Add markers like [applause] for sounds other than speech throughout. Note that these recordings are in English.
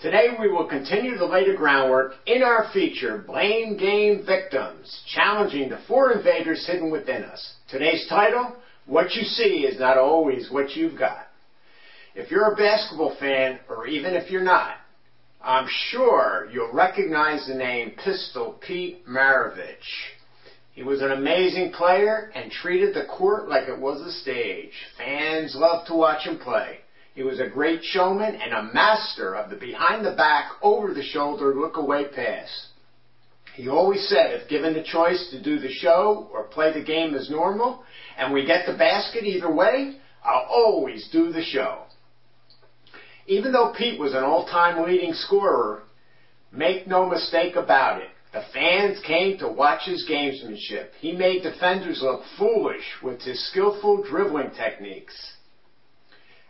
Today we will continue to lay the groundwork in our feature, Blame Game Victims, challenging the four invaders hidden within us. Today's title, What You See is Not Always What You've Got. If you're a basketball fan, or even if you're not, I'm sure you'll recognize the name Pistol Pete Maravich. He was an amazing player and treated the court like it was a stage. Fans loved to watch him play. He was a great showman and a master of the behind the back, over the shoulder, look away pass. He always said if given the choice to do the show or play the game as normal, and we get the basket either way, I'll always do the show. Even though Pete was an all-time leading scorer, make no mistake about it, the fans came to watch his gamesmanship. He made defenders look foolish with his skillful dribbling techniques.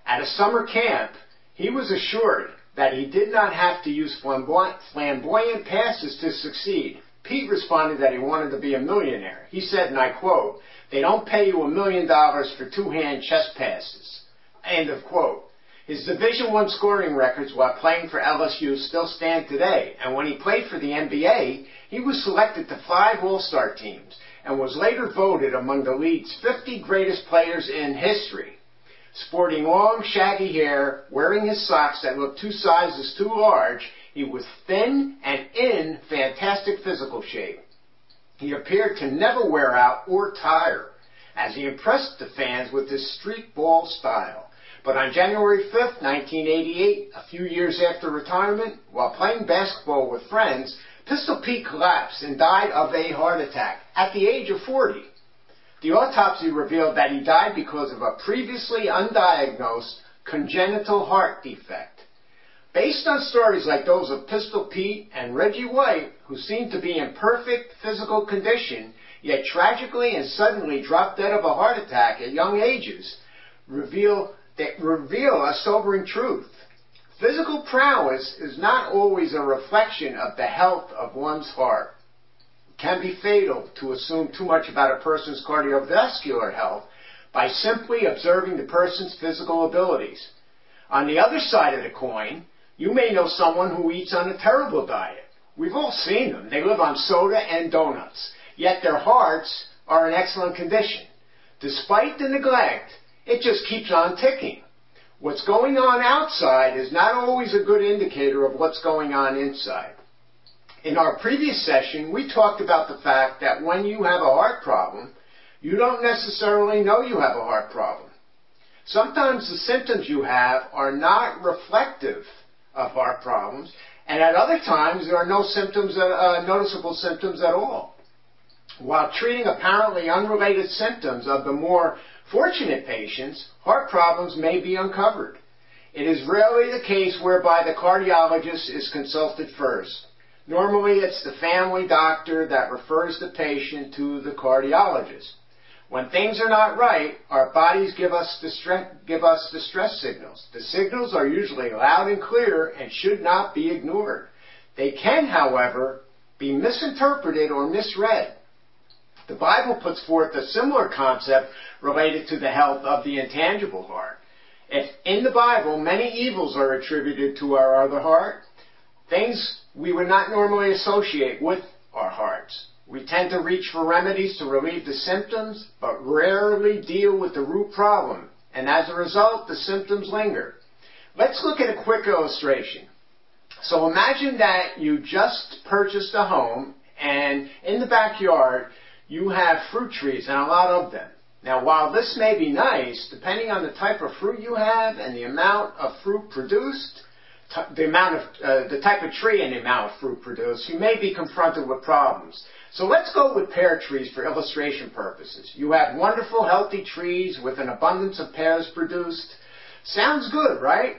At a summer camp, he was assured that he did not have to use flamboyant passes to succeed. Pete responded that he wanted to be a millionaire. He said, and I quote, they don't pay you a million dollars for two-hand chest passes. End of quote. His Division One scoring records while playing for LSU still stand today, and when he played for the NBA, he was selected to five All-Star teams and was later voted among the league's 50 greatest players in history. Sporting long, shaggy hair, wearing his socks that looked two sizes too large, he was thin and in fantastic physical shape. He appeared to never wear out or tire, as he impressed the fans with his street ball style. But on January 5, 1988, a few years after retirement, while playing basketball with friends, Pistol Pete collapsed and died of a heart attack at the age of 40. The autopsy revealed that he died because of a previously undiagnosed congenital heart defect. Based on stories like those of Pistol Pete and Reggie White, who seemed to be in perfect physical condition, yet tragically and suddenly dropped dead of a heart attack at young ages, reveal reveal a sobering truth. Physical prowess is not always a reflection of the health of one's heart. Can be fatal to assume too much about a person's cardiovascular health by simply observing the person's physical abilities. On the other side of the coin, you may know someone who eats on a terrible diet. We've all seen them. They live on soda and donuts, yet their hearts are in excellent condition. Despite the neglect, it just keeps on ticking. What's going on outside is not always a good indicator of what's going on inside. In our previous session, we talked about the fact that when you have a heart problem, you don't necessarily know you have a heart problem. Sometimes the symptoms you have are not reflective of heart problems, and at other times there are no symptoms, uh, noticeable symptoms at all. While treating apparently unrelated symptoms of the more fortunate patients, heart problems may be uncovered. It is rarely the case whereby the cardiologist is consulted first. Normally, it's the family doctor that refers the patient to the cardiologist. When things are not right, our bodies give us, distress, give us distress signals. The signals are usually loud and clear and should not be ignored. They can, however, be misinterpreted or misread. The Bible puts forth a similar concept related to the health of the intangible heart. If in the Bible many evils are attributed to our other heart, things we would not normally associate with our hearts. We tend to reach for remedies to relieve the symptoms, but rarely deal with the root problem, and as a result, the symptoms linger. Let's look at a quick illustration. So imagine that you just purchased a home, and in the backyard, you have fruit trees and a lot of them. Now, while this may be nice, depending on the type of fruit you have and the amount of fruit produced, the amount of uh, the type of tree and the amount of fruit produced, you may be confronted with problems. So let's go with pear trees for illustration purposes. You have wonderful, healthy trees with an abundance of pears produced. Sounds good, right?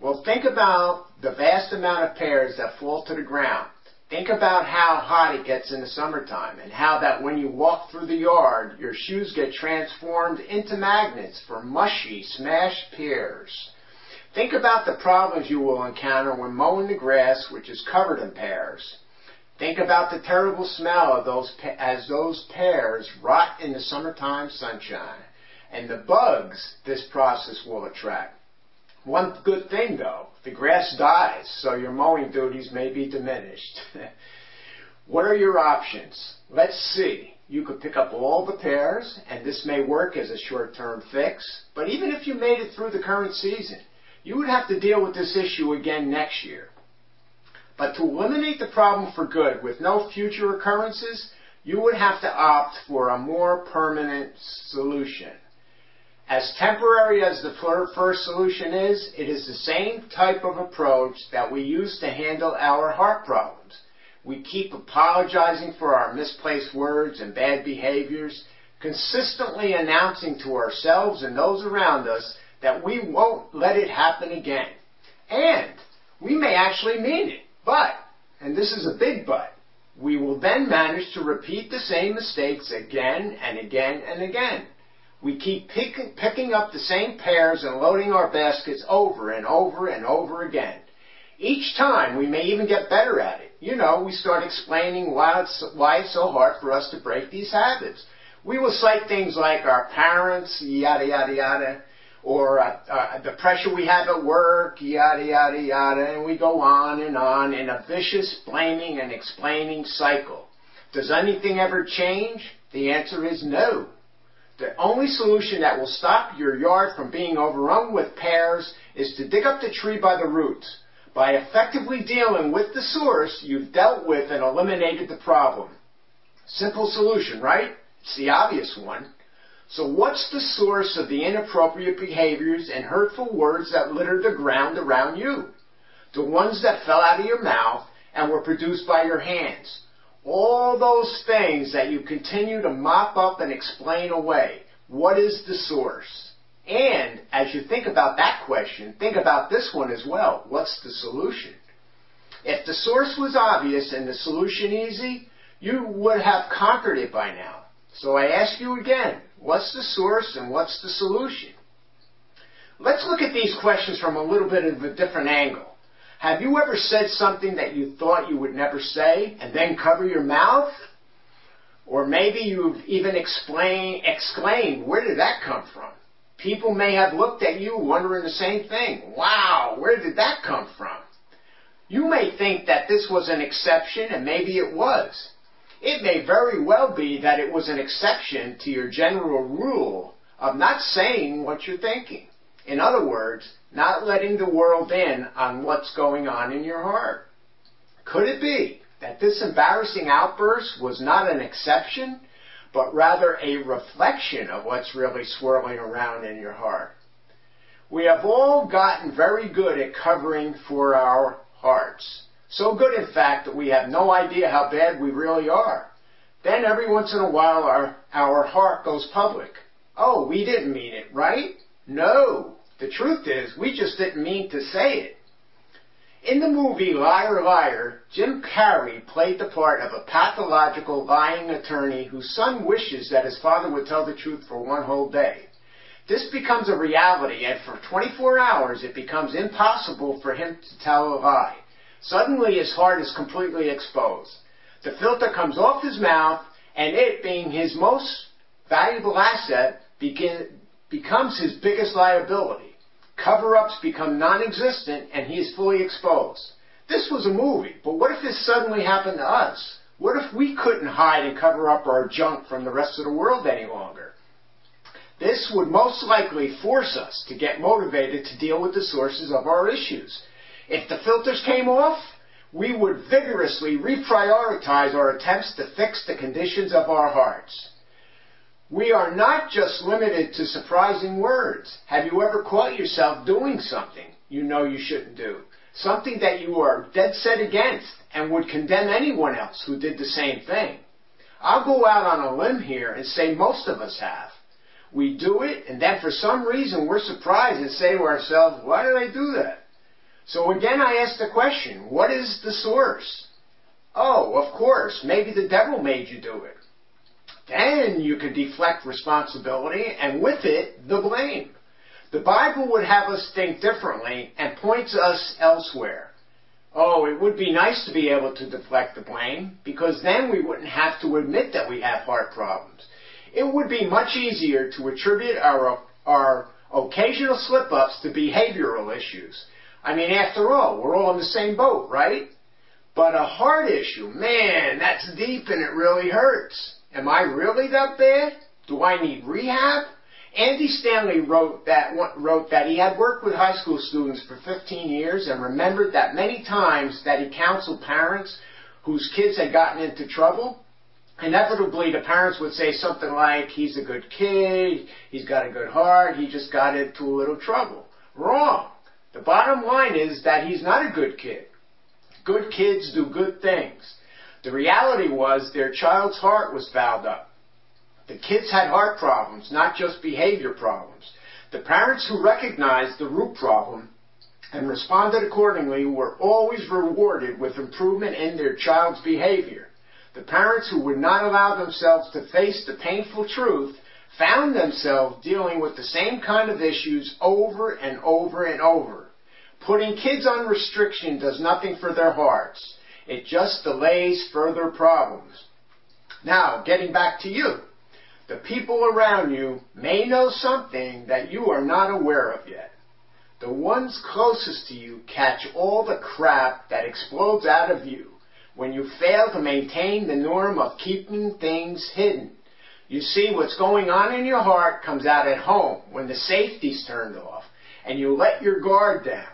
Well, think about the vast amount of pears that fall to the ground. Think about how hot it gets in the summertime and how that when you walk through the yard, your shoes get transformed into magnets for mushy, smashed pears. Think about the problems you will encounter when mowing the grass, which is covered in pears. Think about the terrible smell of those as those pears rot in the summertime sunshine and the bugs this process will attract. One good thing though, the grass dies, so your mowing duties may be diminished. [laughs] what are your options? Let's see. You could pick up all the pears, and this may work as a short-term fix, but even if you made it through the current season, you would have to deal with this issue again next year. But to eliminate the problem for good with no future occurrences, you would have to opt for a more permanent solution. As temporary as the first solution is, it is the same type of approach that we use to handle our heart problems. We keep apologizing for our misplaced words and bad behaviors, consistently announcing to ourselves and those around us that we won't let it happen again. And we may actually mean it, but, and this is a big but, we will then manage to repeat the same mistakes again and again and again. We keep pick, picking up the same pears and loading our baskets over and over and over again. Each time we may even get better at it. You know, we start explaining why it's, why it's so hard for us to break these habits. We will cite things like our parents, yada, yada, yada, or uh, uh, the pressure we have at work, yada, yada, yada, and we go on and on in a vicious blaming and explaining cycle. Does anything ever change? The answer is no. The only solution that will stop your yard from being overrun with pears is to dig up the tree by the roots. By effectively dealing with the source, you've dealt with and eliminated the problem. Simple solution, right? It's the obvious one. So what's the source of the inappropriate behaviors and hurtful words that litter the ground around you? The ones that fell out of your mouth and were produced by your hands. All those things that you continue to mop up and explain away. What is the source? And as you think about that question, think about this one as well. What's the solution? If the source was obvious and the solution easy, you would have conquered it by now. So I ask you again, what's the source and what's the solution? Let's look at these questions from a little bit of a different angle. Have you ever said something that you thought you would never say and then cover your mouth? Or maybe you've even explain, exclaimed, where did that come from? People may have looked at you wondering the same thing. Wow, where did that come from? You may think that this was an exception, and maybe it was. It may very well be that it was an exception to your general rule of not saying what you're thinking. In other words, not letting the world in on what's going on in your heart. Could it be that this embarrassing outburst was not an exception, but rather a reflection of what's really swirling around in your heart? We have all gotten very good at covering for our hearts. So good, in fact, that we have no idea how bad we really are. Then every once in a while our, our heart goes public. Oh, we didn't mean it, right? No. The truth is, we just didn't mean to say it. In the movie Liar Liar, Jim Carrey played the part of a pathological lying attorney whose son wishes that his father would tell the truth for one whole day. This becomes a reality, and for 24 hours it becomes impossible for him to tell a lie. Suddenly his heart is completely exposed. The filter comes off his mouth, and it, being his most valuable asset, begin, becomes his biggest liability. Cover ups become non existent and he is fully exposed. This was a movie, but what if this suddenly happened to us? What if we couldn't hide and cover up our junk from the rest of the world any longer? This would most likely force us to get motivated to deal with the sources of our issues. If the filters came off, we would vigorously reprioritize our attempts to fix the conditions of our hearts. We are not just limited to surprising words. Have you ever caught yourself doing something you know you shouldn't do? Something that you are dead set against and would condemn anyone else who did the same thing. I'll go out on a limb here and say most of us have. We do it, and then for some reason we're surprised and say to ourselves, why did I do that? So again, I ask the question, what is the source? Oh, of course, maybe the devil made you do it. Then you can deflect responsibility and with it, the blame. The Bible would have us think differently and points us elsewhere. Oh, it would be nice to be able to deflect the blame because then we wouldn't have to admit that we have heart problems. It would be much easier to attribute our, our occasional slip ups to behavioral issues. I mean, after all, we're all in the same boat, right? But a heart issue, man, that's deep and it really hurts. Am I really that bad? Do I need rehab? Andy Stanley wrote that, wrote that he had worked with high school students for 15 years and remembered that many times that he counseled parents whose kids had gotten into trouble. Inevitably, the parents would say something like, he's a good kid, he's got a good heart, he just got into a little trouble. Wrong. The bottom line is that he's not a good kid. Good kids do good things. The reality was their child's heart was fouled up. The kids had heart problems, not just behavior problems. The parents who recognized the root problem and responded accordingly were always rewarded with improvement in their child's behavior. The parents who would not allow themselves to face the painful truth found themselves dealing with the same kind of issues over and over and over. Putting kids on restriction does nothing for their hearts. It just delays further problems. Now, getting back to you. The people around you may know something that you are not aware of yet. The ones closest to you catch all the crap that explodes out of you when you fail to maintain the norm of keeping things hidden. You see, what's going on in your heart comes out at home when the safety's turned off and you let your guard down.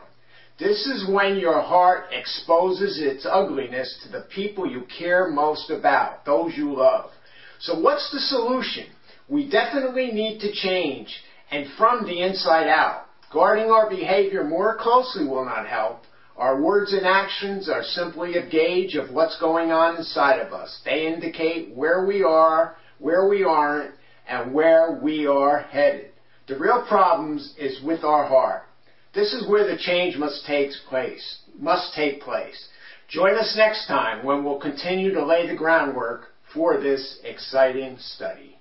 This is when your heart exposes its ugliness to the people you care most about, those you love. So what's the solution? We definitely need to change and from the inside out. Guarding our behavior more closely will not help. Our words and actions are simply a gauge of what's going on inside of us. They indicate where we are, where we aren't, and where we are headed. The real problems is with our heart. This is where the change must take place. Must take place. Join us next time when we'll continue to lay the groundwork for this exciting study.